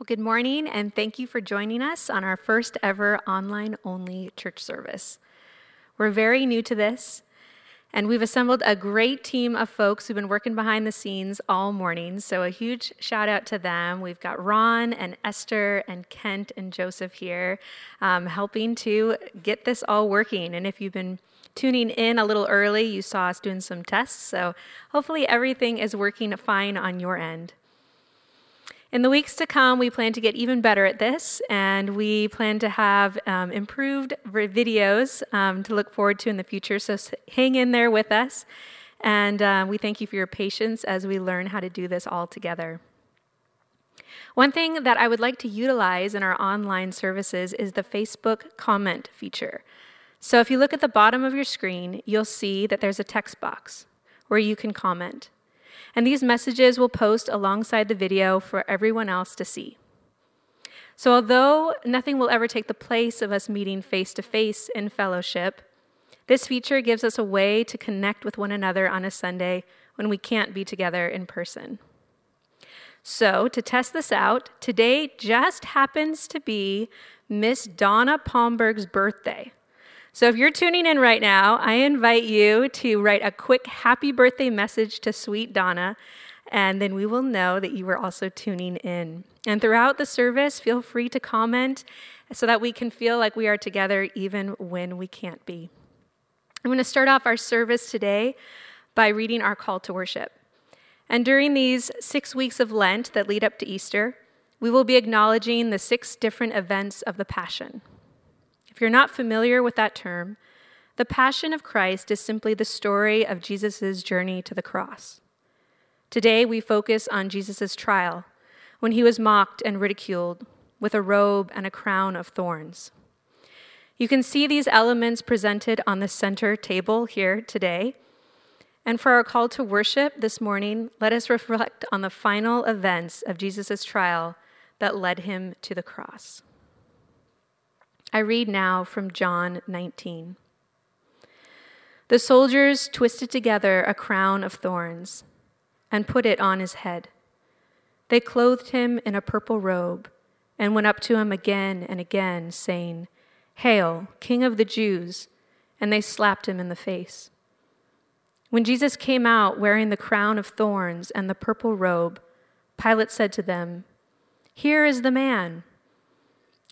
Well, good morning, and thank you for joining us on our first ever online only church service. We're very new to this, and we've assembled a great team of folks who've been working behind the scenes all morning. So, a huge shout out to them. We've got Ron and Esther and Kent and Joseph here um, helping to get this all working. And if you've been tuning in a little early, you saw us doing some tests. So, hopefully, everything is working fine on your end. In the weeks to come, we plan to get even better at this, and we plan to have um, improved videos um, to look forward to in the future. So hang in there with us, and uh, we thank you for your patience as we learn how to do this all together. One thing that I would like to utilize in our online services is the Facebook comment feature. So if you look at the bottom of your screen, you'll see that there's a text box where you can comment and these messages will post alongside the video for everyone else to see. So, although nothing will ever take the place of us meeting face to face in fellowship, this feature gives us a way to connect with one another on a Sunday when we can't be together in person. So, to test this out, today just happens to be Miss Donna Palmberg's birthday. So if you're tuning in right now, I invite you to write a quick happy birthday message to sweet Donna, and then we will know that you were also tuning in. And throughout the service, feel free to comment so that we can feel like we are together even when we can't be. I'm going to start off our service today by reading our call to worship. And during these six weeks of Lent that lead up to Easter, we will be acknowledging the six different events of the Passion. If you're not familiar with that term, the Passion of Christ is simply the story of Jesus' journey to the cross. Today, we focus on Jesus' trial when he was mocked and ridiculed with a robe and a crown of thorns. You can see these elements presented on the center table here today. And for our call to worship this morning, let us reflect on the final events of Jesus' trial that led him to the cross. I read now from John 19. The soldiers twisted together a crown of thorns and put it on his head. They clothed him in a purple robe and went up to him again and again, saying, Hail, King of the Jews! And they slapped him in the face. When Jesus came out wearing the crown of thorns and the purple robe, Pilate said to them, Here is the man.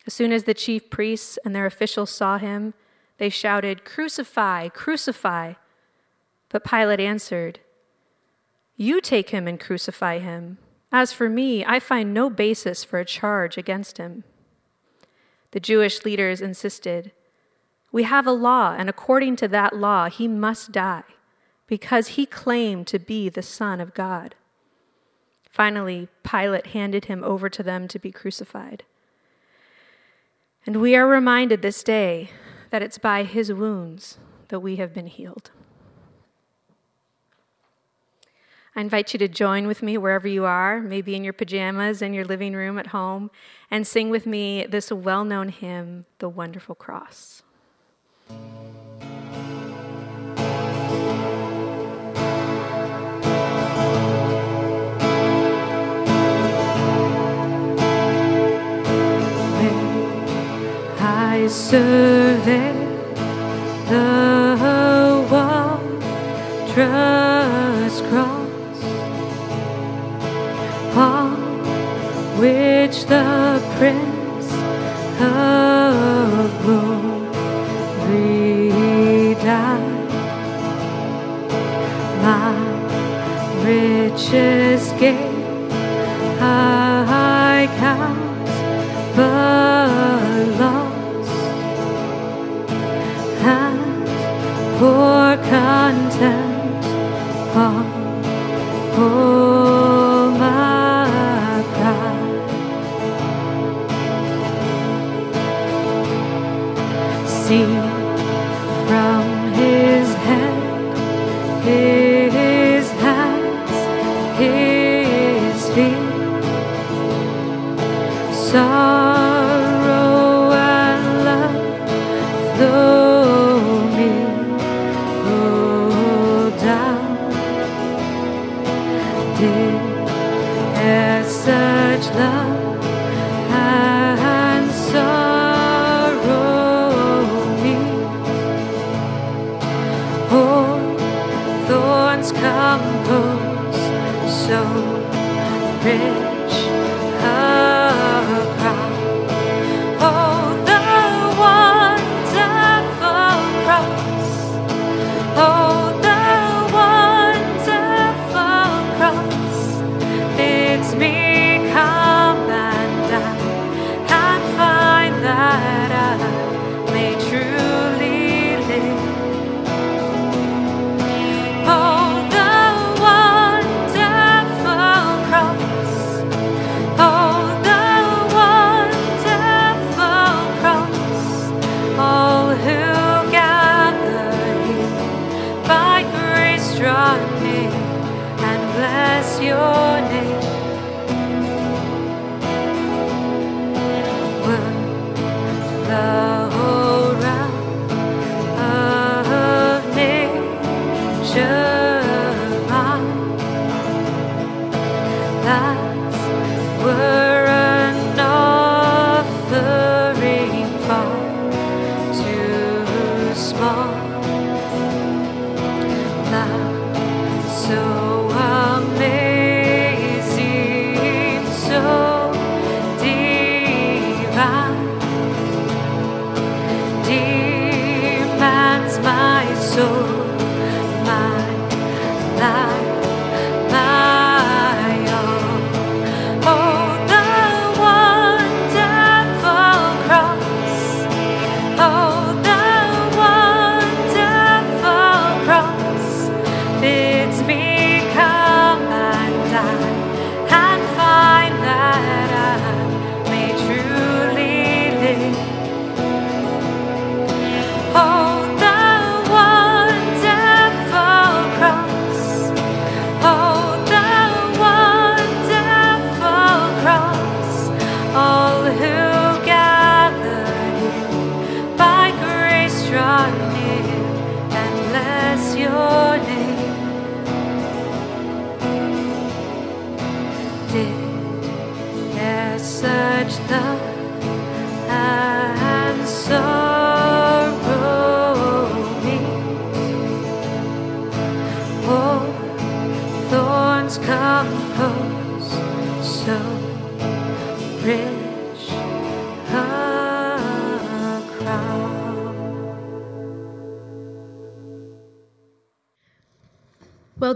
As soon as the chief priests and their officials saw him, they shouted, Crucify, crucify. But Pilate answered, You take him and crucify him. As for me, I find no basis for a charge against him. The Jewish leaders insisted, We have a law, and according to that law, he must die, because he claimed to be the Son of God. Finally, Pilate handed him over to them to be crucified. And we are reminded this day that it's by his wounds that we have been healed. I invite you to join with me wherever you are, maybe in your pajamas in your living room at home, and sing with me this well known hymn, The Wonderful Cross. Survey the wondrous cross on which the Prince of Glory died. My riches gain I count, but lost. Pour content. Ah, On all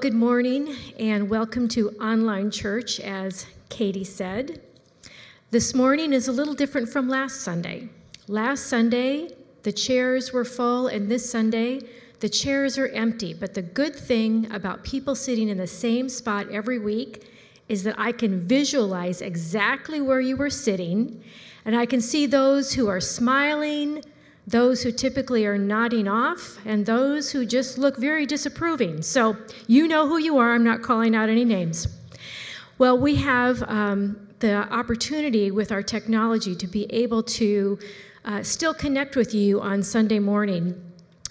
good morning and welcome to online church, as Katie said. This morning is a little different from last Sunday. Last Sunday, the chairs were full, and this Sunday, the chairs are empty. But the good thing about people sitting in the same spot every week is that I can visualize exactly where you were sitting, and I can see those who are smiling, those who typically are nodding off, and those who just look very disapproving. So you know who you are. I'm not calling out any names. Well, we have um, the opportunity with our technology to be able to uh, still connect with you on Sunday morning.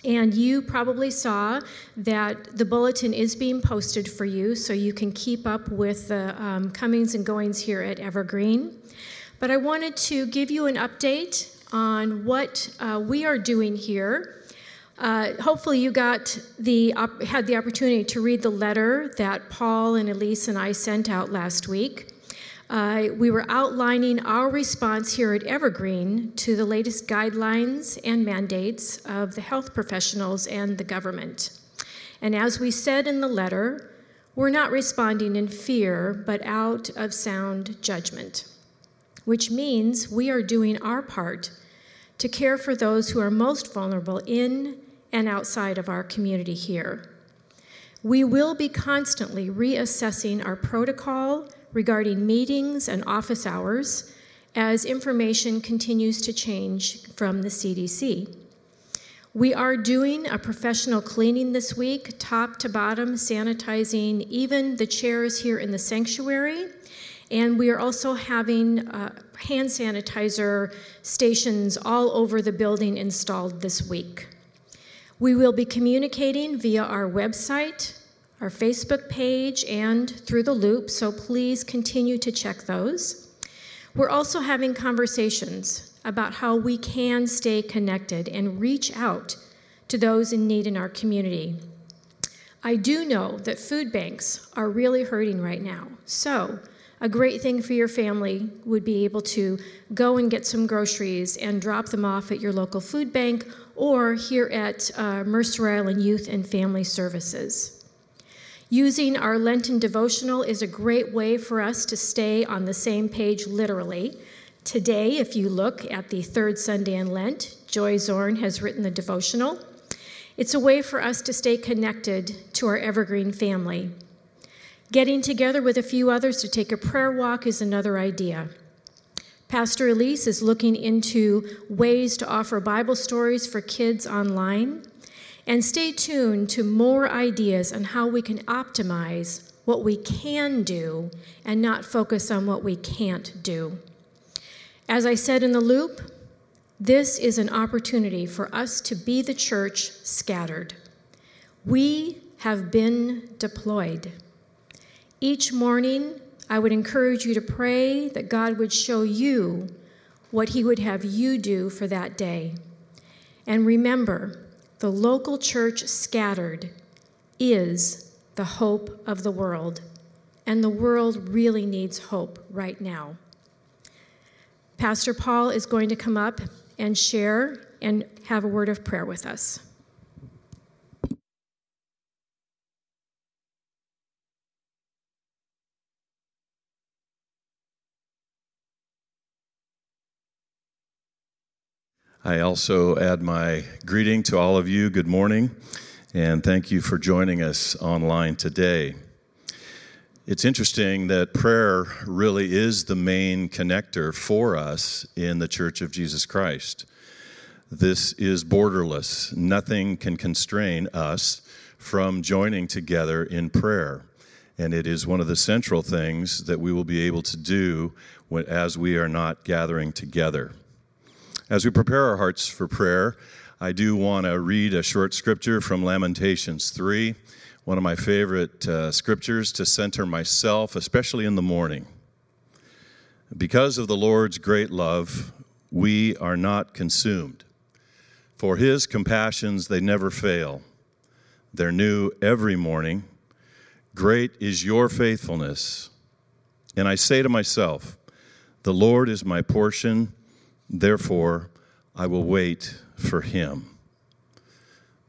And you probably saw that the bulletin is being posted for you so you can keep up with the um, comings and goings here at Evergreen. But I wanted to give you an update on what uh, we are doing here. Uh, hopefully, you got the op- had the opportunity to read the letter that Paul and Elise and I sent out last week. Uh, we were outlining our response here at Evergreen to the latest guidelines and mandates of the health professionals and the government. And as we said in the letter, we're not responding in fear, but out of sound judgment, which means we are doing our part to care for those who are most vulnerable in and outside of our community here. We will be constantly reassessing our protocol regarding meetings and office hours as information continues to change from the CDC. We are doing a professional cleaning this week, top to bottom, sanitizing even the chairs here in the sanctuary and we are also having uh, hand sanitizer stations all over the building installed this week. We will be communicating via our website, our Facebook page, and through the loop, so please continue to check those. We're also having conversations about how we can stay connected and reach out to those in need in our community. I do know that food banks are really hurting right now, so a great thing for your family would be able to go and get some groceries and drop them off at your local food bank or here at uh, Mercer Island Youth and Family Services. Using our Lenten devotional is a great way for us to stay on the same page literally. Today, if you look at the third Sunday in Lent, Joy Zorn has written the devotional. It's a way for us to stay connected to our evergreen family. Getting together with a few others to take a prayer walk is another idea. Pastor Elise is looking into ways to offer Bible stories for kids online. And stay tuned to more ideas on how we can optimize what we can do and not focus on what we can't do. As I said in the loop, this is an opportunity for us to be the church scattered. We have been deployed. Each morning, I would encourage you to pray that God would show you what He would have you do for that day. And remember, the local church scattered is the hope of the world, and the world really needs hope right now. Pastor Paul is going to come up and share and have a word of prayer with us. I also add my greeting to all of you. Good morning, and thank you for joining us online today. It's interesting that prayer really is the main connector for us in the Church of Jesus Christ. This is borderless. Nothing can constrain us from joining together in prayer. And it is one of the central things that we will be able to do as we are not gathering together. As we prepare our hearts for prayer, I do want to read a short scripture from Lamentations 3, one of my favorite uh, scriptures to center myself, especially in the morning. Because of the Lord's great love, we are not consumed. For his compassions, they never fail. They're new every morning. Great is your faithfulness. And I say to myself, The Lord is my portion Therefore, I will wait for him.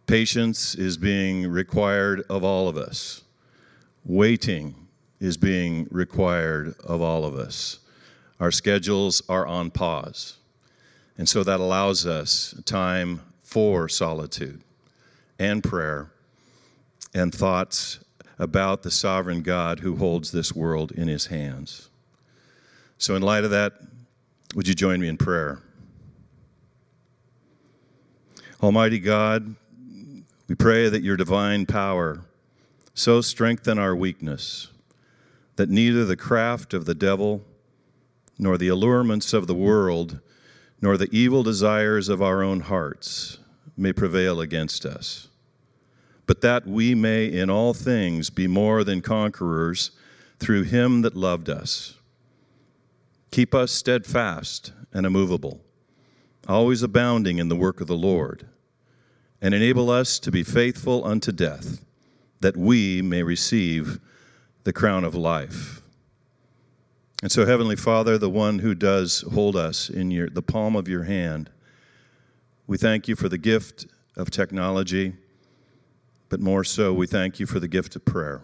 Patience is being required of all of us. Waiting is being required of all of us. Our schedules are on pause. And so that allows us time for solitude and prayer and thoughts about the sovereign God who holds this world in his hands. So, in light of that, would you join me in prayer? Almighty God, we pray that your divine power so strengthen our weakness that neither the craft of the devil, nor the allurements of the world, nor the evil desires of our own hearts may prevail against us, but that we may in all things be more than conquerors through him that loved us. Keep us steadfast and immovable, always abounding in the work of the Lord, and enable us to be faithful unto death, that we may receive the crown of life. And so, Heavenly Father, the one who does hold us in your, the palm of your hand, we thank you for the gift of technology, but more so, we thank you for the gift of prayer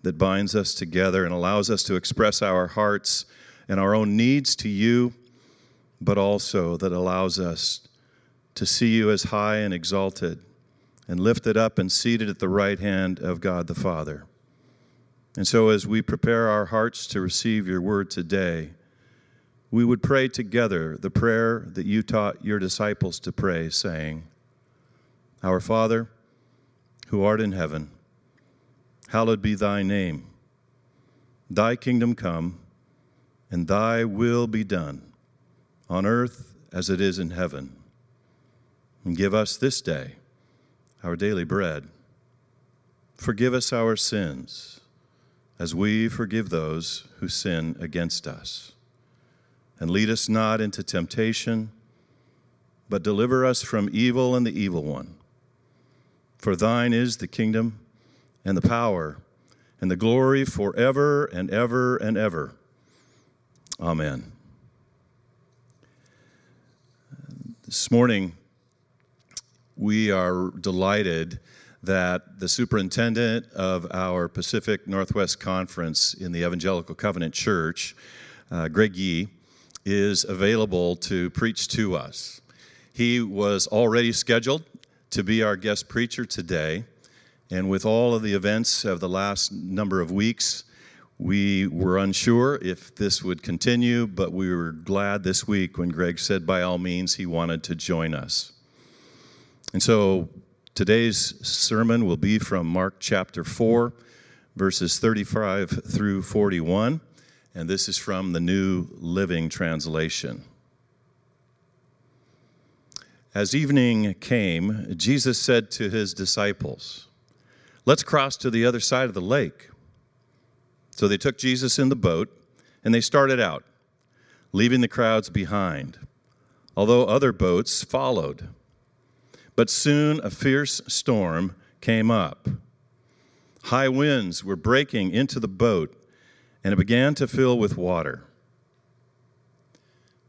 that binds us together and allows us to express our hearts and our own needs to you, but also that allows us to see you as high and exalted and lifted up and seated at the right hand of God the Father. And so, as we prepare our hearts to receive your word today, we would pray together the prayer that you taught your disciples to pray, saying, Our Father, who art in heaven, hallowed be thy name. Thy kingdom come and thy will be done on earth as it is in heaven. And give us this day our daily bread. Forgive us our sins as we forgive those who sin against us. And lead us not into temptation, but deliver us from evil and the evil one. For thine is the kingdom and the power and the glory forever and ever and ever. Amen. This morning, we are delighted that the superintendent of our Pacific Northwest Conference in the Evangelical Covenant Church, uh, Greg Yee, is available to preach to us. He was already scheduled to be our guest preacher today, and with all of the events of the last number of weeks, we were unsure if this would continue, but we were glad this week when Greg said by all means he wanted to join us. And so today's sermon will be from Mark chapter 4, verses 35 through 41, and this is from the New Living Translation. As evening came, Jesus said to his disciples, Let's cross to the other side of the lake. So they took Jesus in the boat and they started out, leaving the crowds behind, although other boats followed. But soon a fierce storm came up. High winds were breaking into the boat, and it began to fill with water.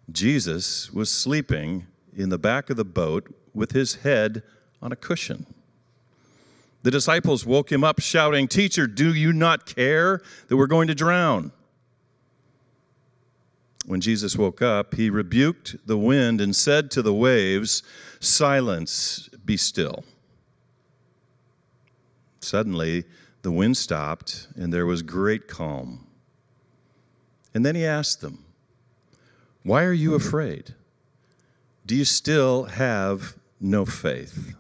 Jesus was sleeping in the back of the boat with his head on a cushion. The disciples woke him up, shouting, Teacher, do you not care that we're going to drown? When Jesus woke up, he rebuked the wind and said to the waves, Silence, be still. Suddenly, the wind stopped and there was great calm. And then he asked them, Why are you afraid? Do you still have no faith?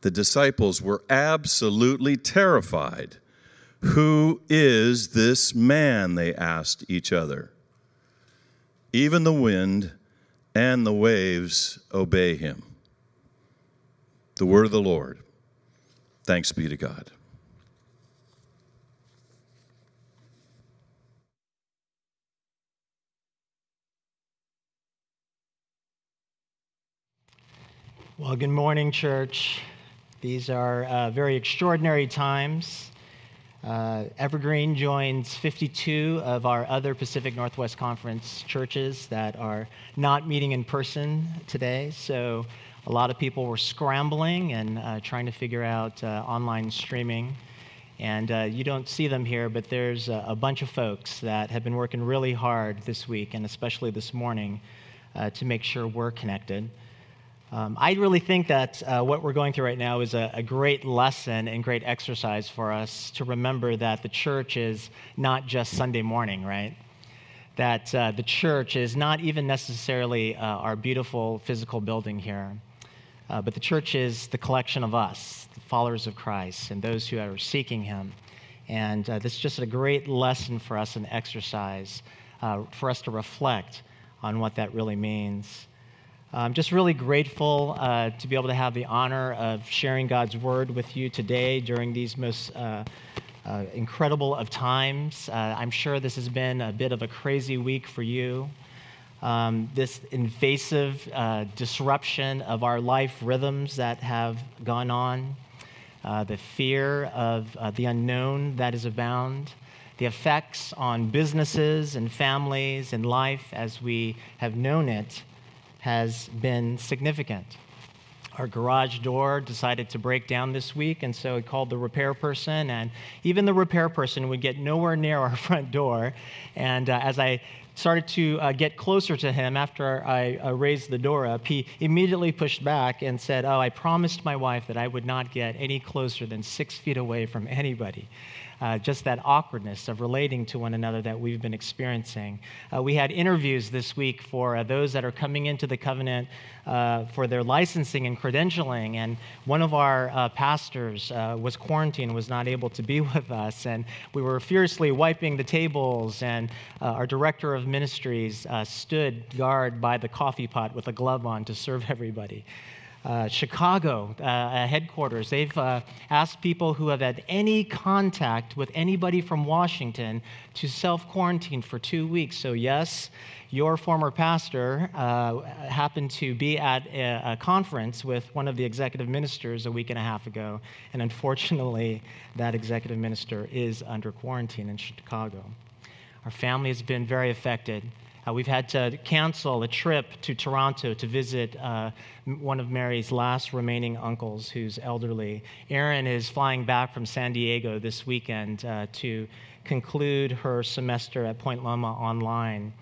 The disciples were absolutely terrified. Who is this man? They asked each other. Even the wind and the waves obey him. The word of the Lord. Thanks be to God. Well, good morning, church. These are uh, very extraordinary times. Uh, Evergreen joins 52 of our other Pacific Northwest Conference churches that are not meeting in person today. So, a lot of people were scrambling and uh, trying to figure out uh, online streaming. And uh, you don't see them here, but there's a, a, bunch of folks that have been working really hard this week and especially this morning uh, to make sure we're connected. Um, I really think that uh, what we're going through right now is a, a, great lesson and great exercise for us to remember that the church is not just Sunday morning, right? That uh, the church is not even necessarily uh, our beautiful physical building here, uh, but the church is the collection of us, the followers of Christ, and those who are seeking Him. And uh, this is just a great lesson for us, an exercise uh, for us to reflect on what that really means. I'm just really grateful uh, to be able to have the honor of sharing God's word with you today during these most uh, uh, incredible of times. Uh, I'm sure this has been a bit of a crazy week for you. Um, this invasive uh, disruption of our life rhythms that have gone on, uh, the fear of the unknown that is abound the effects on businesses and families and life as we have known it has been significant. Our garage door decided to break down this week, and so we called the repair person, and even the repair person would get nowhere near our front door. And uh, as I started to uh, get closer to him after I uh, raised the door up, he immediately pushed back and said, Oh, I promised my wife that I would not get any closer than six feet away from anybody uh, just that awkwardness of relating to one another that we've been experiencing. Uh, we had interviews this week for uh, those that are coming into the covenant uh, for their licensing and credentialing, and one of our pastors was quarantined, was not able to be with us, and we were fiercely wiping the tables, and our director of ministries stood guard by the coffee pot with a glove on to serve everybody. Uh, Chicago uh, headquarters, they've uh, asked people who have had any contact with anybody from Washington to self quarantine for two weeks. So, yes, your former pastor uh, happened to be at a, a, conference with one of the executive ministers a week and a half ago, and unfortunately, that executive minister is under quarantine in Chicago. Our family has been very affected. Uh, we've had to cancel a trip to Toronto to visit uh, one of Mary's last remaining uncles who's elderly. Erin is flying back from San Diego this weekend uh, to conclude her semester at Point Loma online.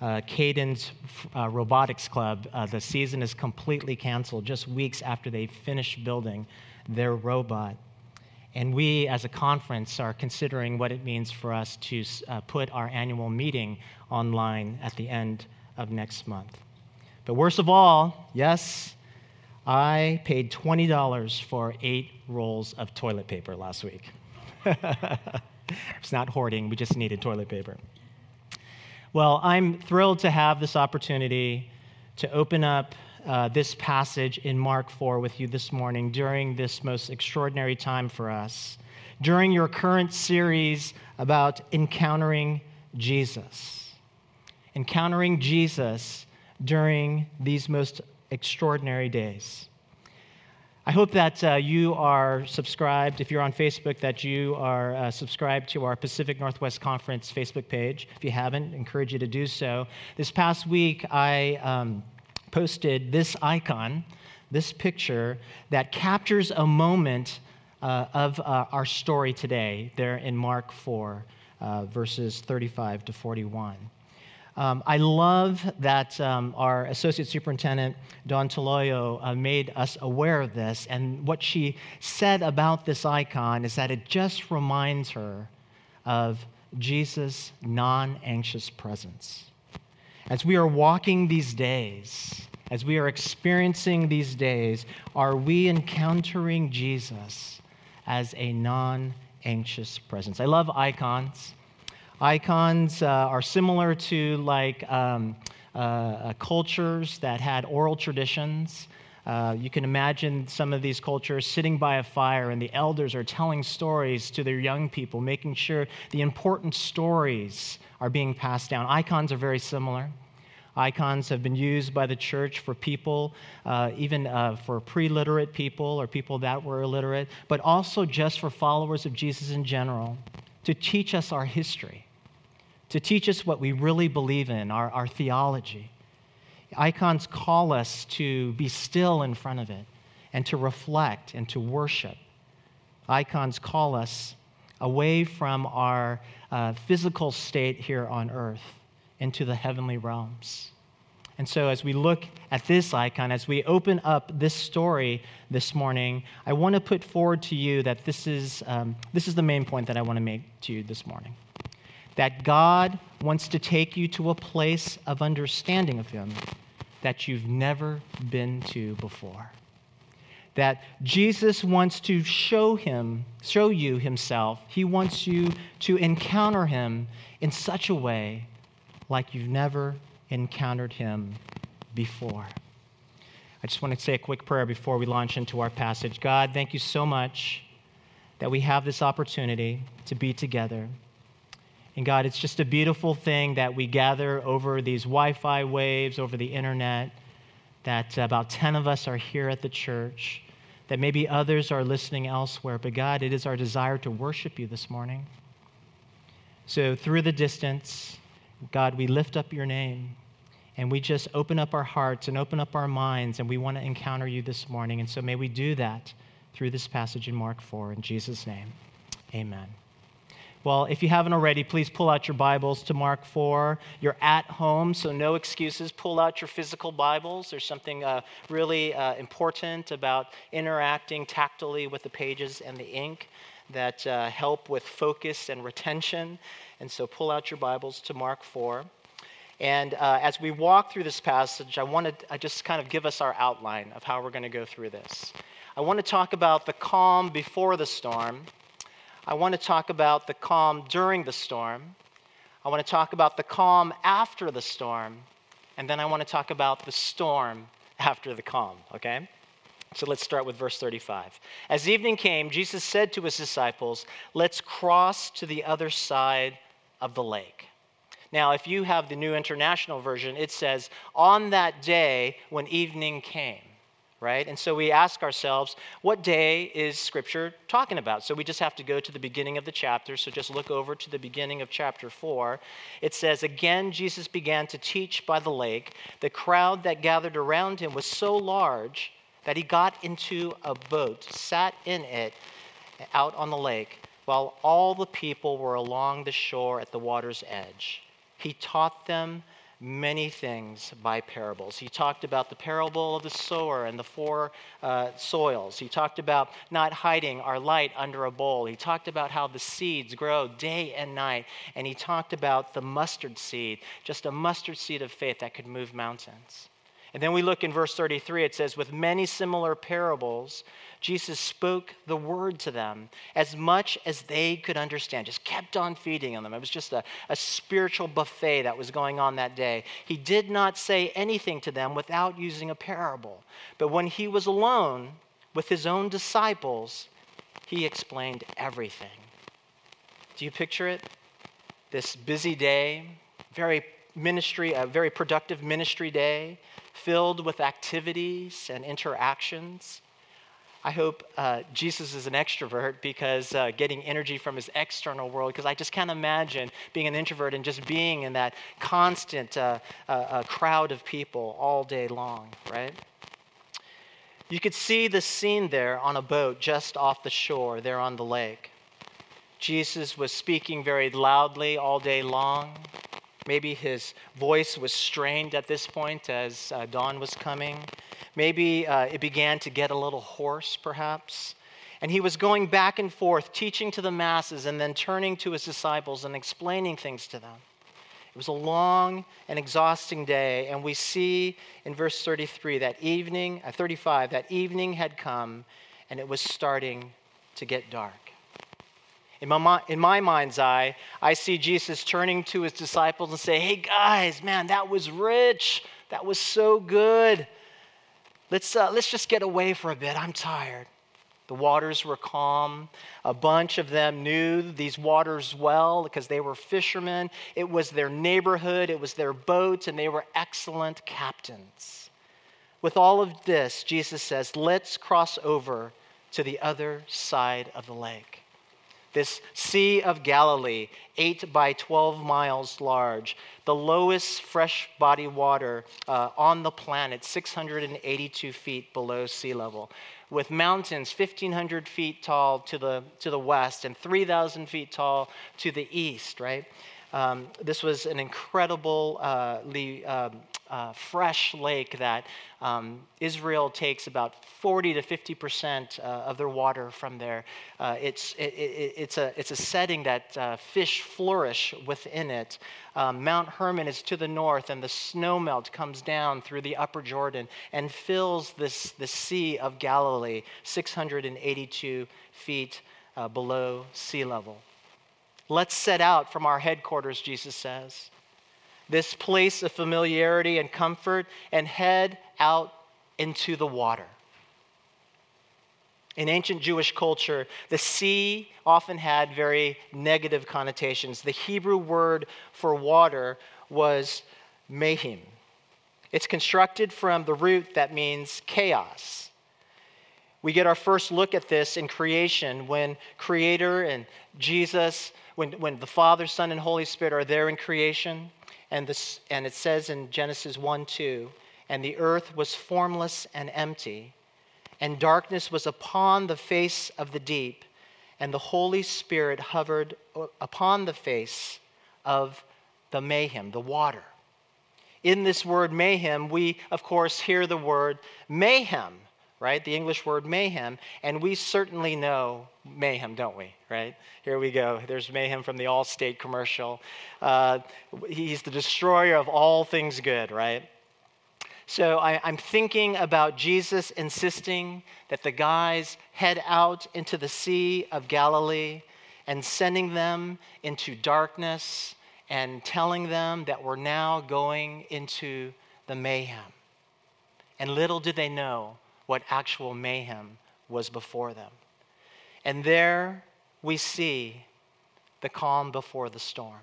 Uh, Caden's uh, Robotics Club, uh, the season is completely canceled just weeks after they finished building their robot. And we, as a conference, are considering what it means for us to uh, put our annual meeting online at the end of next month. But worst of all, yes, I paid $20 for eight rolls of toilet paper last week. it's not hoarding, we just needed toilet paper. Well, I'm thrilled to have this opportunity to open up uh, this passage in Mark 4 with you this morning during this most extraordinary time for us during your current series about encountering Jesus. Encountering Jesus during these most extraordinary days. I hope that uh, you are subscribed, if you're on Facebook, that you are uh, subscribed to our Pacific Northwest Conference Facebook page. If you haven't, encourage you to do so. This past week, I um, posted this icon, this picture, that captures a moment uh, of uh, our story today, there in Mark 4, uh, verses 35 to 41. Um, I love that um, our Associate Superintendent, Dawn Toloyo, uh, made us aware of this. And what she said about this icon is that it just reminds her of Jesus' non anxious presence. As we are walking these days, as we are experiencing these days, are we encountering Jesus as a non anxious presence? I love icons. Icons uh, are similar to like um, uh, uh, cultures that had oral traditions. Uh, you can imagine some of these cultures sitting by a fire, and the elders are telling stories to their young people, making sure the important stories are being passed down. Icons are very similar. Icons have been used by the church for people, uh, even uh, for pre literate people or people that were illiterate, but also just for followers of Jesus in general to teach us our history to teach us what we really believe in, our, our theology. Icons call us to be still in front of it and to reflect and to worship. Icons call us away from our uh, physical state here on earth into the heavenly realms. And so, as we look at this icon, as we open up this story this morning, I want to put forward to you that this is, um, this is the main point that I want to make to you this morning that God wants to take you to a place of understanding of Him that you've never been to before. That Jesus wants to show him, show you himself. He wants you to encounter him in such a way like you've never encountered him before. I just want to say a quick prayer before we launch into our passage. God, thank you so much that we have this opportunity to be together. And God, it's just a beautiful thing that we gather over these Wi Fi waves, over the internet, that about 10 of us are here at the church, that maybe others are listening elsewhere. But God, it is our desire to worship you this morning. So through the distance, God, we lift up your name and we just open up our hearts and open up our minds and we want to encounter you this morning. And so may we do that through this passage in Mark 4. In Jesus' name, amen. Well, if you haven't already, please pull out your Bibles to Mark 4. You're at home, so no excuses. Pull out your physical Bibles. There's something uh, really uh, important about interacting tactily with the pages and the ink that uh, help with focus and retention. And so pull out your Bibles to Mark 4. And uh, as we walk through this passage, I want to just kind of give us our outline of how we're going to go through this. I want to talk about the calm before the storm. I want to talk about the calm during the storm. I want to talk about the calm after the storm. And then I want to talk about the storm after the calm, okay? So let's start with verse 35. As evening came, Jesus said to his disciples, Let's cross to the other side of the lake. Now, if you have the New International Version, it says, On that day when evening came right? And so we ask ourselves, what day is Scripture talking about? So we just have to go to the beginning of the chapter. So just look over to the beginning of chapter 4. It says, Again, Jesus began to teach by the lake. The crowd that gathered around him was so large that he got into a boat, sat in it out on the lake, while all the people were along the shore at the water's edge. He taught them many things by parables. He talked about the parable of the sower and the four uh, soils. He talked about not hiding our light under a bowl. He talked about how the seeds grow day and night. And he talked about the mustard seed, just a mustard seed of faith that could move mountains. And then we look in verse 33, it says, With many similar parables, Jesus spoke the word to them as much as they could understand, just kept on feeding on them. It was just a, a spiritual buffet that was going on that day. He did not say anything to them without using a parable. But when he was alone with his own disciples, he explained everything. Do you picture it? This busy day, very ministry, a very productive ministry day, filled with activities and interactions. I hope uh, Jesus is an extrovert because uh, getting energy from his external world, because I just can't imagine being an introvert and just being in that constant uh, uh, uh crowd of people all day long, right? You could see the scene there on a boat just off the shore, there on the lake. Jesus was speaking very loudly all day long. Maybe his voice was strained at this point as uh, dawn was coming. Maybe uh, it began to get a little hoarse, perhaps. And he was going back and forth, teaching to the masses, and then turning to his disciples and explaining things to them. It was a long and exhausting day, and we see in verse 33 that evening, uh, 35, that evening had come and it was starting to get dark. In my, in my mind's eye, I see Jesus turning to his disciples and say, Hey guys, man, that was rich. That was so good. Let's, uh, let's just get away for a bit. I'm tired. The waters were calm. A bunch of them knew these waters well because they were fishermen. It was their neighborhood, it was their boat, and they were excellent captains. With all of this, Jesus says, Let's cross over to the other side of the lake this Sea of Galilee, 8 by 12 miles large, the lowest fresh body water uh, on the planet, 682 feet below sea level, with mountains 1,500 feet tall to the, to the west and 3,000 feet tall to the east, right? Um, this was an incredibly uh, um, uh, fresh lake that um, Israel takes about 40 to 50 percent uh, of their water from there. Uh, it's, it, it, it's, a, it's a setting that uh, fish flourish within it. Um, Mount Hermon is to the north, and the snowmelt comes down through the upper Jordan and fills this, this Sea of Galilee, 682 feet uh, below sea level. Let's set out from our headquarters, Jesus says, this place of familiarity and comfort, and head out into the water. In ancient Jewish culture, the sea often had very negative connotations. The Hebrew word for water was mayim. It's constructed from the root that means chaos. We get our first look at this in creation when Creator and Jesus when, when the Father, Son, and Holy Spirit are there in creation, and, this, and it says in Genesis 1 2, and the earth was formless and empty, and darkness was upon the face of the deep, and the Holy Spirit hovered uh, upon the face of the mayim, the water. In this word mayim, we, of course, hear the word mayhem right? The English word mayhem. And we certainly know mayhem, don't we, right? Here we go. There's mayhem from the Allstate commercial. Uh, he's the destroyer of all things good, right? So I, I'm thinking about Jesus insisting that the guys head out into the Sea of Galilee and sending them into darkness and telling them that we're now going into the mayhem. And little did they know what actual mayhem was before them. And there we see the calm before the storm.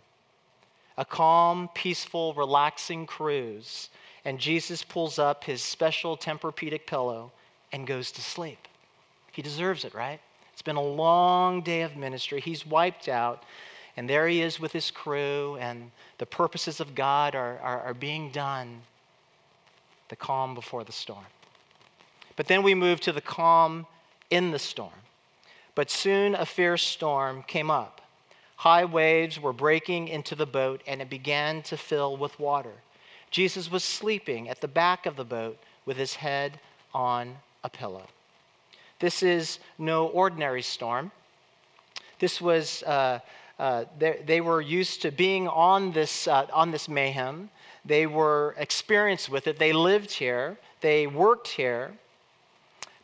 A calm, peaceful, relaxing cruise. And Jesus pulls up his special Tempur-Pedic pillow and goes to sleep. He deserves it, right? It's been a long day of ministry. He's wiped out. And there he is with his crew, and the purposes of God are, are, are being done. The calm before the storm. But then we move to the calm in the storm. But soon a fierce storm came up. High waves were breaking into the boat, and it began to fill with water. Jesus was sleeping at the back of the boat with his head on a pillow. This is no ordinary storm. This was, uh, uh, they, they, were used to being on this, uh, on this mayim. They were experienced with it. They lived here, they worked here.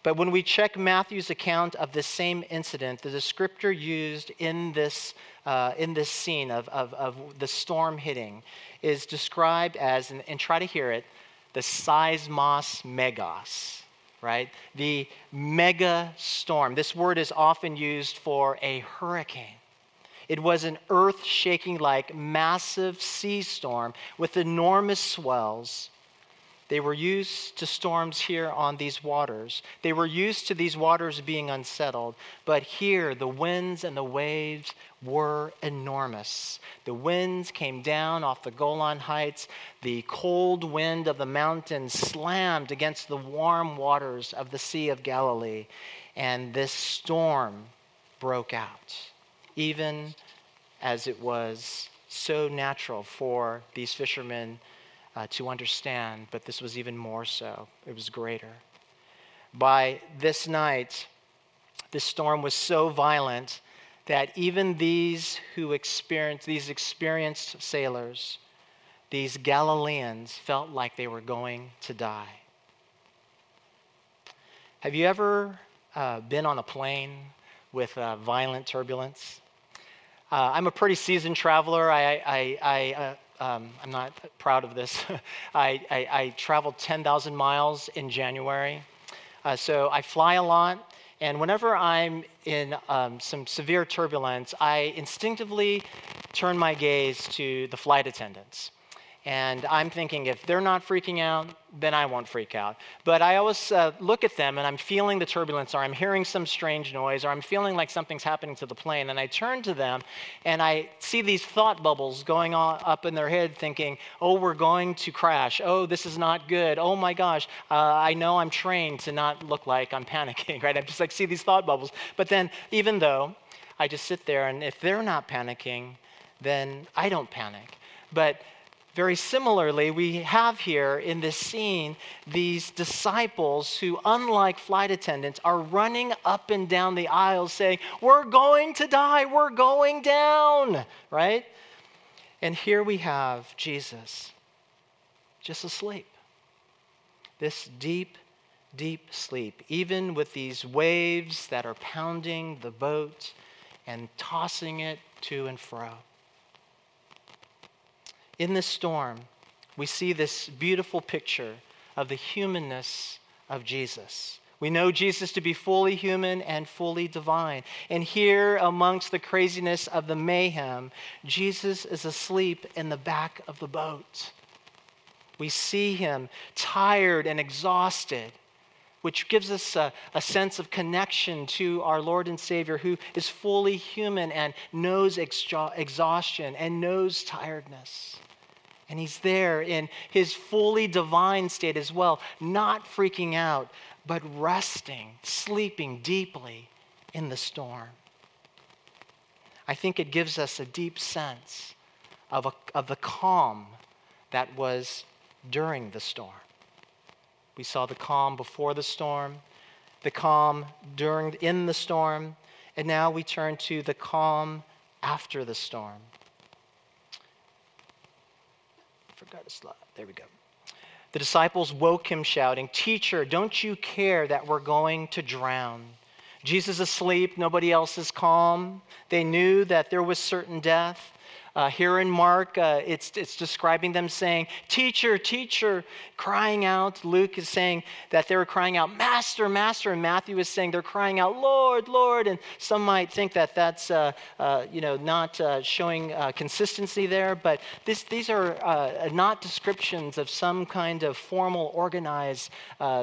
But when we check Matthew's account of this same incident, the descriptor used in this, uh, in this scene of, of, of, the storm hitting is described as, and, and try to hear it, the seismos megas. right? The mega storm. This word is often used for a hurricane. It was an earth shaking, like massive sea storm with enormous swells they were used to storms here on these waters. They were used to these waters being unsettled. But here, the winds and the waves were enormous. The winds came down off the Golan Heights. The cold wind of the mountains slammed against the warm waters of the Sea of Galilee. And this storm broke out, even as it was so natural for these fishermen uh, to understand, but this was even more so. It was greater. By this night, the storm was so violent that even these who experienced, these experienced sailors, these Galileans, felt like they were going to die. Have you ever uh, been on a plane with uh, violent turbulence? Uh, I'm a pretty seasoned traveler. I, I, I uh, um, I'm not proud of this. I, I, I, traveled 10,000 miles in January. Uh, so I fly a lot, and whenever I'm in um, some severe turbulence, I instinctively turn my gaze to the flight attendants. And I'm thinking if they're not freaking out, then I won't freak out. But I always uh, look at them and I'm feeling the turbulence, or I'm hearing some strange noise, or I'm feeling like something's happening to the plane. And I turn to them and I see these thought bubbles going on up in their head, thinking, oh, we're going to crash. Oh, this is not good. Oh my gosh, uh, I know I'm trained to not look like I'm panicking, right? I just like see these thought bubbles. But then, even though I just sit there and if they're not panicking, then I don't panic. But very similarly, we have here in this scene these disciples who, unlike flight attendants, are running up and down the aisles saying, We're going to die, we're going down, right? And here we have Jesus just asleep. This deep, deep sleep, even with these waves that are pounding the boat and tossing it to and fro in this storm, we see this beautiful picture of the humanness of Jesus. We know Jesus to be fully human and fully divine. And here, amongst the craziness of the mayhem, Jesus is asleep in the back of the boat. We see him tired and exhausted, which gives us a, a, sense of connection to our Lord and Savior who is fully human and knows exhaustion and knows tiredness. And he's there in his fully divine state as well, not freaking out, but resting, sleeping deeply in the storm. I think it gives us a deep sense of, a, of the calm that was during the storm. We saw the calm before the storm, the calm during in the storm, and now we turn to the calm after the storm. Forgot a slide. There we go. The disciples woke him, shouting, Teacher, don't you care that we're going to drown? Jesus is asleep, nobody else is calm. They knew that there was certain death. Uh, here in Mark, uh, it's, it's describing them saying, Teacher, teacher, crying out. Luke is saying that they were crying out, Master, Master. And Matthew is saying they're crying out, Lord, Lord. And some might think that that's uh, uh you know, not uh, showing uh, consistency there, but this, these are not descriptions of some kind of formal, organized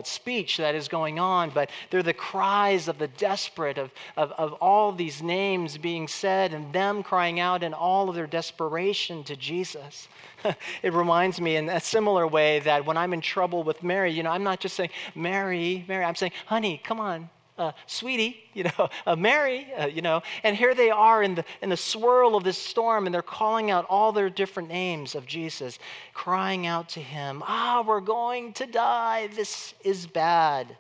speech that is going on, but they're the cries of the desperate, of, of, of all these names being said, and them crying out in all of their desperation desperation to Jesus. it reminds me in a similar way that when I'm in trouble with Mary, you know, I'm not just saying, Mary, Mary, I'm saying, honey, come on, uh, sweetie, you know, uh, Mary, uh, you know, and here they are in the, in the swirl of this storm, and they're calling out all their different names of Jesus, crying out to him, Ah, we're going to die. This is bad.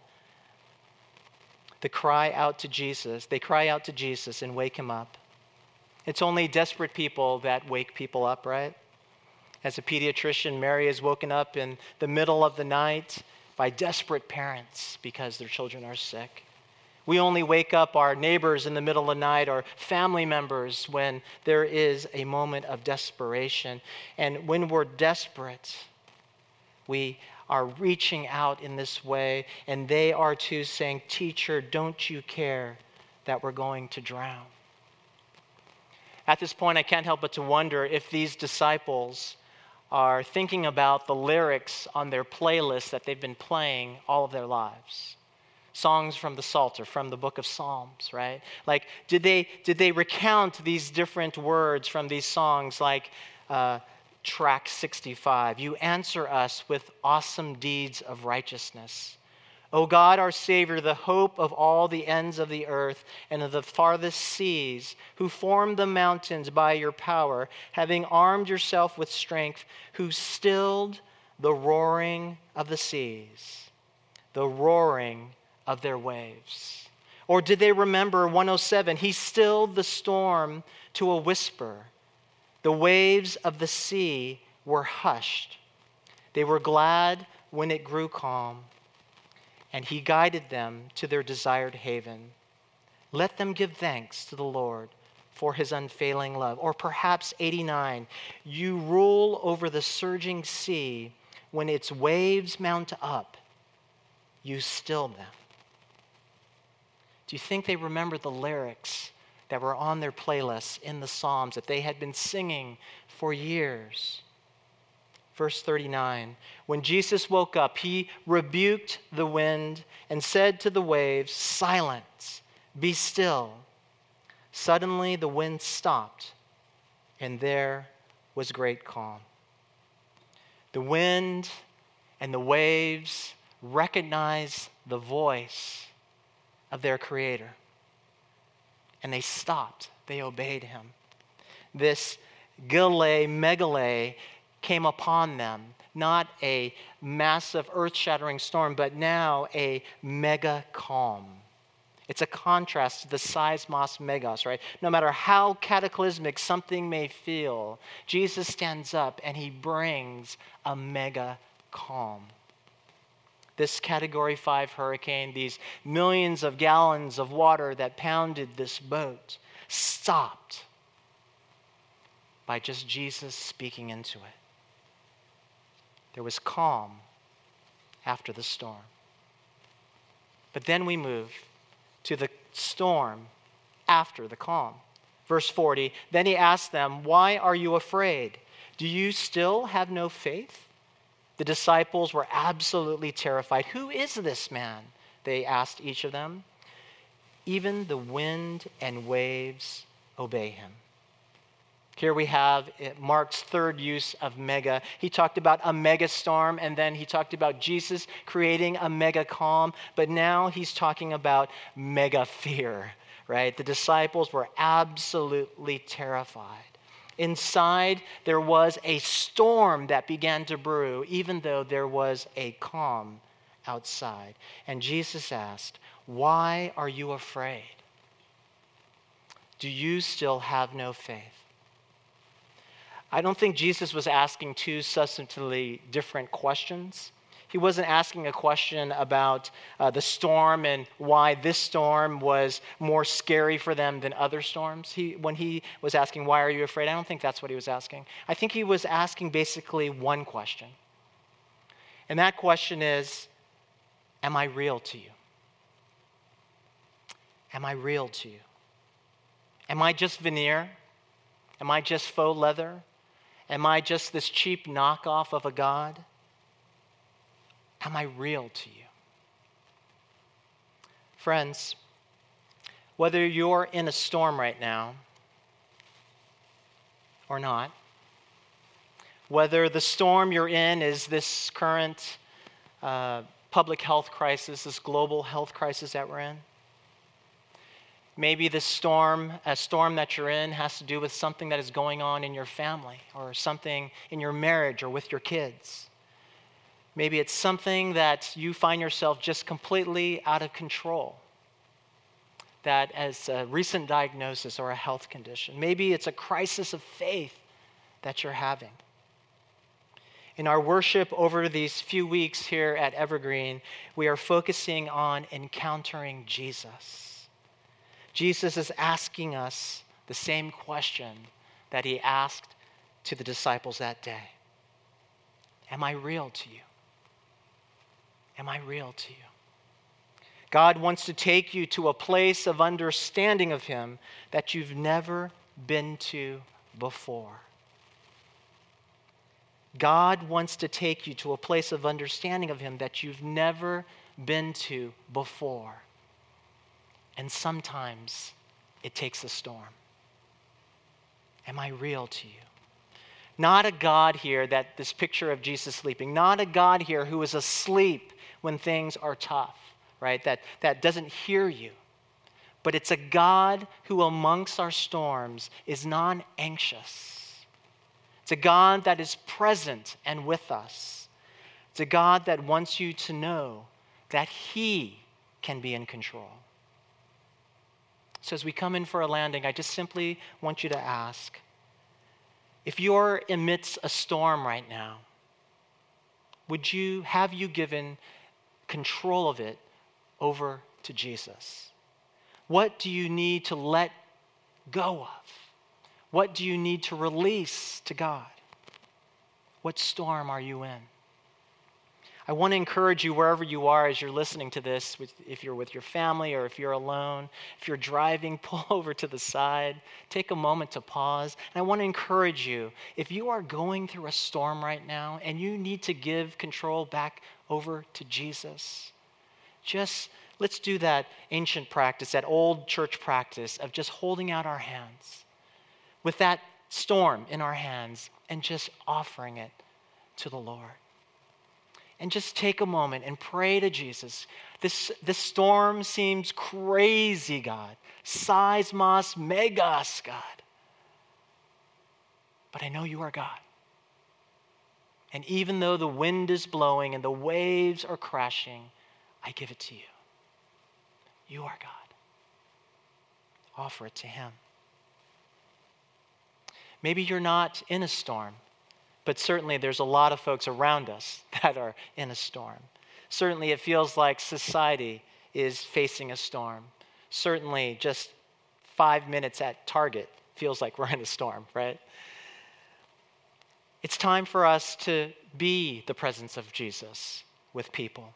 The cry out to Jesus, they cry out to Jesus and wake him up. It's only desperate people that wake people up, right? As a pediatrician, Mary is woken up in the middle of the night by desperate parents because their children are sick. We only wake up our neighbors in the middle of the night or family members when there is a moment of desperation. And when we're desperate, we are reaching out in this way, and they are too saying, Teacher, don't you care that we're going to drown? At this point, I can't help but to wonder if these disciples are thinking about the lyrics on their playlist that they've been playing all of their lives. Songs from the psalter from the book of psalms right? Like did they did they recount these different words from these songs like uh, track 65 you answer us with awesome deeds of righteousness O God, our Savior, the hope of all the ends of the earth and of the farthest seas, who formed the mountains by your power, having armed yourself with strength, who stilled the roaring of the seas, the roaring of their waves. Or did they remember 107? He stilled the storm to a whisper. The waves of the sea were hushed. They were glad when it grew calm and he guided them to their desired haven. Let them give thanks to the Lord for his unfailing love. Or perhaps 89, you rule over the surging sea. When its waves mount up, you still them. Do you think they remember the lyrics that were on their playlists in the Psalms that they had been singing for years? Verse 39 When Jesus woke up, he rebuked the wind and said to the waves, Silence, be still. Suddenly the wind stopped, and there was great calm. The wind and the waves recognized the voice of their Creator, and they stopped. They obeyed him. This galene megale came upon them. Not a massive earth shattering storm, but now a mega calm. It's a contrast to the seismos megas, right? No matter how cataclysmic something may feel, Jesus stands up and he brings a mega calm. This category five hurricane, these millions of gallons of water that pounded this boat, stopped by just Jesus speaking into it. There was calm after the storm. But then we move to the storm after the calm. Verse 40 Then he asked them, Why are you afraid? Do you still have no faith? The disciples were absolutely terrified. Who is this man? They asked each of them. Even the wind and waves obey him. Here we have Mark's third use of mega. He talked about a mega storm, and then he talked about Jesus creating a mega calm, but now he's talking about mega fear, right? The disciples were absolutely terrified. Inside, there was a storm that began to brew, even though there was a calm outside. And Jesus asked, Why are you afraid? Do you still have no faith? I don't think Jesus was asking two substantively different questions. He wasn't asking a question about uh, the storm and why this storm was more scary for them than other storms. He, when he was asking, Why are you afraid? I don't think that's what he was asking. I think he was asking basically one question. And that question is Am I real to you? Am I real to you? Am I just veneer? Am I just faux leather? Am I just this cheap knockoff of a God? Am I real to you? Friends, whether you're in a storm right now or not, whether the storm you're in is this current uh, public health crisis, this global health crisis that we're in, Maybe the storm, a storm that you're in, has to do with something that is going on in your family or something in your marriage or with your kids. Maybe it's something that you find yourself just completely out of control. That as a recent diagnosis or a health condition. Maybe it's a crisis of faith that you're having. In our worship over these few weeks here at Evergreen, we are focusing on encountering Jesus. Jesus is asking us the same question that he asked to the disciples that day Am I real to you? Am I real to you? God wants to take you to a place of understanding of Him that you've never been to before. God wants to take you to a place of understanding of Him that you've never been to before. And sometimes it takes a storm. Am I real to you? Not a God here that this picture of Jesus sleeping, not a God here who is asleep when things are tough, right? That, that doesn't hear you. But it's a God who, amongst our storms, is non anxious. It's a God that is present and with us. It's a God that wants you to know that He can be in control. So, as we come in for a landing, I just simply want you to ask if you're amidst a storm right now, would you have you given control of it over to Jesus? What do you need to let go of? What do you need to release to God? What storm are you in? I want to encourage you wherever you are as you're listening to this, if you're with your family or if you're alone, if you're driving, pull over to the side, take a moment to pause. And I want to encourage you if you are going through a storm right now and you need to give control back over to Jesus, just let's do that ancient practice, that old church practice of just holding out our hands with that storm in our hands and just offering it to the Lord and just take a moment and pray to Jesus. This, this storm seems crazy, God. Seismos megas, God. But I know you are God. And even though the wind is blowing and the waves are crashing, I give it to you. You are God. Offer it to Him. Maybe you're not in a storm. But certainly there's a lot of folks around us that are in a storm. Certainly it feels like society is facing a storm. Certainly just five minutes at Target feels like we're in a storm, right? It's time for us to be the presence of Jesus with people.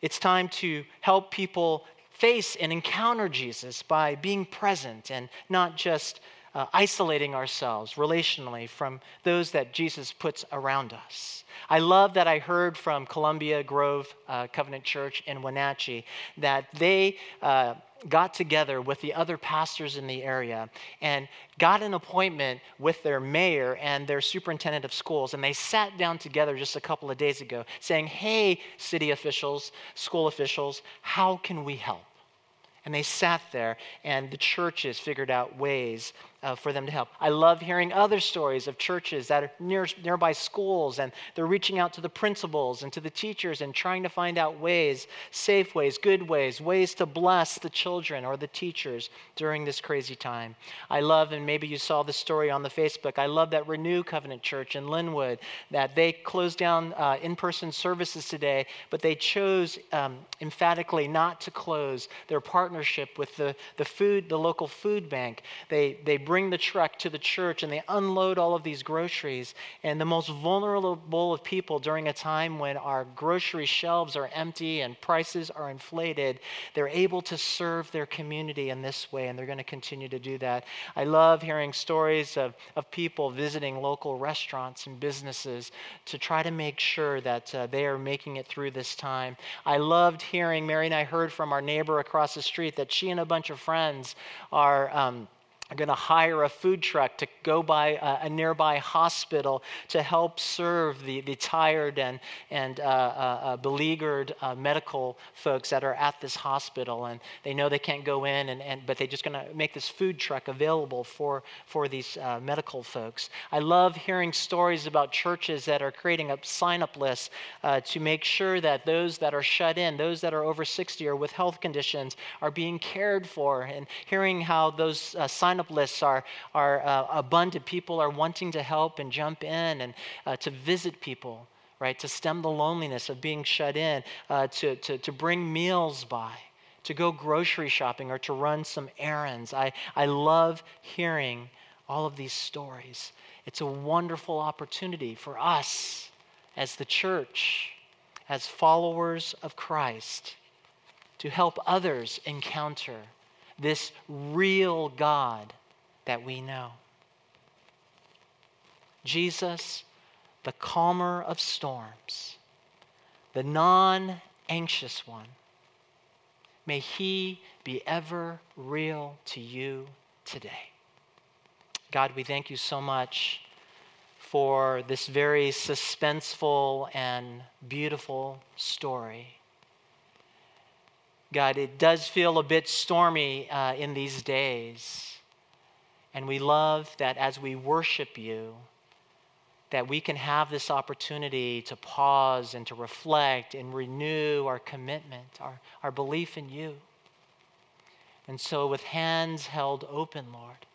It's time to help people face and encounter Jesus by being present and not just uh, isolating ourselves relationally from those that Jesus puts around us. I love that I heard from Columbia Grove uh, Covenant Church in Wenatchee that they. Uh, got together with the other pastors in the area and got an appointment with their mayor and their superintendent of schools. And they sat down together just a couple of days ago saying, Hey, city officials, school officials, how can we help? And they sat there, and the churches figured out ways uh, for them to help. I love hearing other stories of churches that are near nearby schools, and they're reaching out to the principals and to the teachers and trying to find out ways, safe ways, good ways, ways to bless the children or the teachers during this crazy time. I love, and maybe you saw the story on the Facebook. I love that Renew Covenant Church in Lynnwood that they closed down uh, in-person services today, but they chose um, emphatically not to close their partnership with the the food, the local food bank. They they bring the truck to the church and they unload all of these groceries. And the most vulnerable of people during a time when our grocery shelves are empty and prices are inflated, they're able to serve their community in this way, and they're going to continue to do that. I love hearing stories of, of people visiting local restaurants and businesses to try to make sure that uh, they are making it through this time. I loved hearing, Mary and I heard from our neighbor across the street that she and a bunch of friends are. Um, going to hire a food truck to go by a, a, nearby hospital to help serve the, the tired and, and uh, uh, uh, beleaguered uh, medical folks that are at this hospital. And they know they can't go in, and, and, but they're just going to make this food truck available for, for these uh, medical folks. I love hearing stories about churches that are creating a sign up list uh, to make sure that those that are shut in, those that are over 60 or with health conditions, are being cared for, and hearing how those sign sign-up lists are, are uh, abundant. People are wanting to help and jump in and uh, to visit people, right? To stem the loneliness of being shut in, uh, to, to, to bring meals by, to go grocery shopping or to run some errands. I, I love hearing all of these stories. It's a wonderful opportunity for us as the church as followers of Christ to help others encounter this real God that we know. Jesus, the calmer of storms, the non anxious one, may he be ever real to you today. God, we thank you so much for this very suspenseful and beautiful story. God, it does feel a bit stormy uh, in these days. And we love that as we worship you, that we can have this opportunity to pause and to reflect and renew our commitment, our, our belief in you. And so, with hands held open, Lord,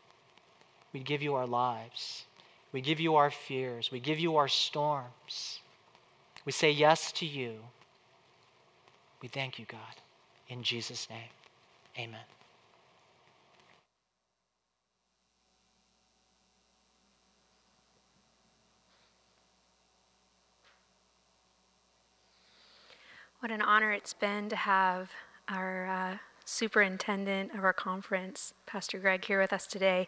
we give you our lives. We give you our fears. We give you our storms. We say yes to you. We thank you, God. In Jesus' name, amen. What an honor it's been to have our uh, superintendent of our conference, Pastor Greg, here with us today.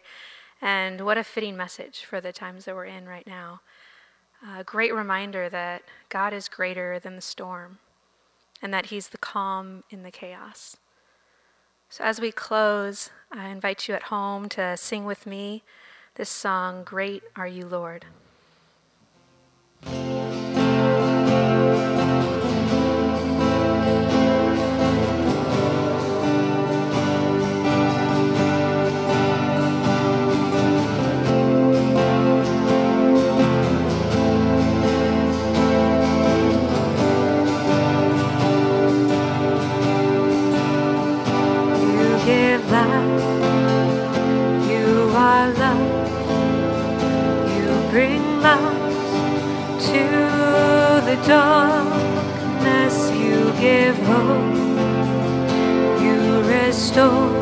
And what a fitting message for the times that we're in right now. A great reminder that God is greater than the storm and that He's the calm in the chaos. So, as we close, I invite you at home to sing with me this song, Great Are You, Lord. Darkness you give hope, you restore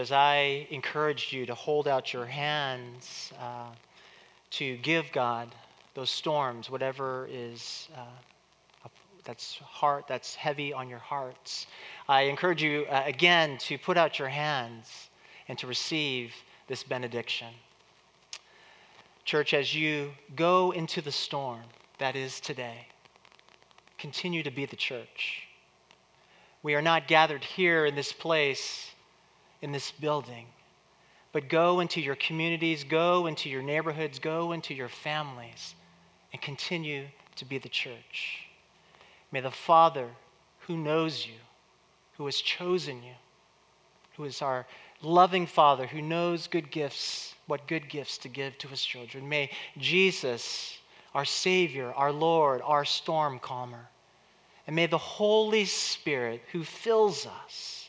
as I encouraged you to hold out your hands uh, to give God those storms, whatever is uh, that's heart that's heavy on your hearts, I encourage you uh, again to put out your hands and to receive this benediction. Church, as you go into the storm that is today, continue to be the church. We are not gathered here in this place, in this building, but go into your communities, go into your neighborhoods, go into your families, and continue to be the church. May the Father who knows you, who has chosen you, who is our loving Father who knows good gifts, what good gifts to give to his children. May Jesus, our Savior, our Lord, our storm calmer, and may the Holy Spirit who fills us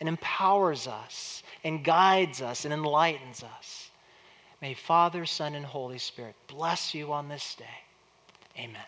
and empowers us and guides us and enlightens us, may Father, Son, and Holy Spirit bless you on this day. Amen.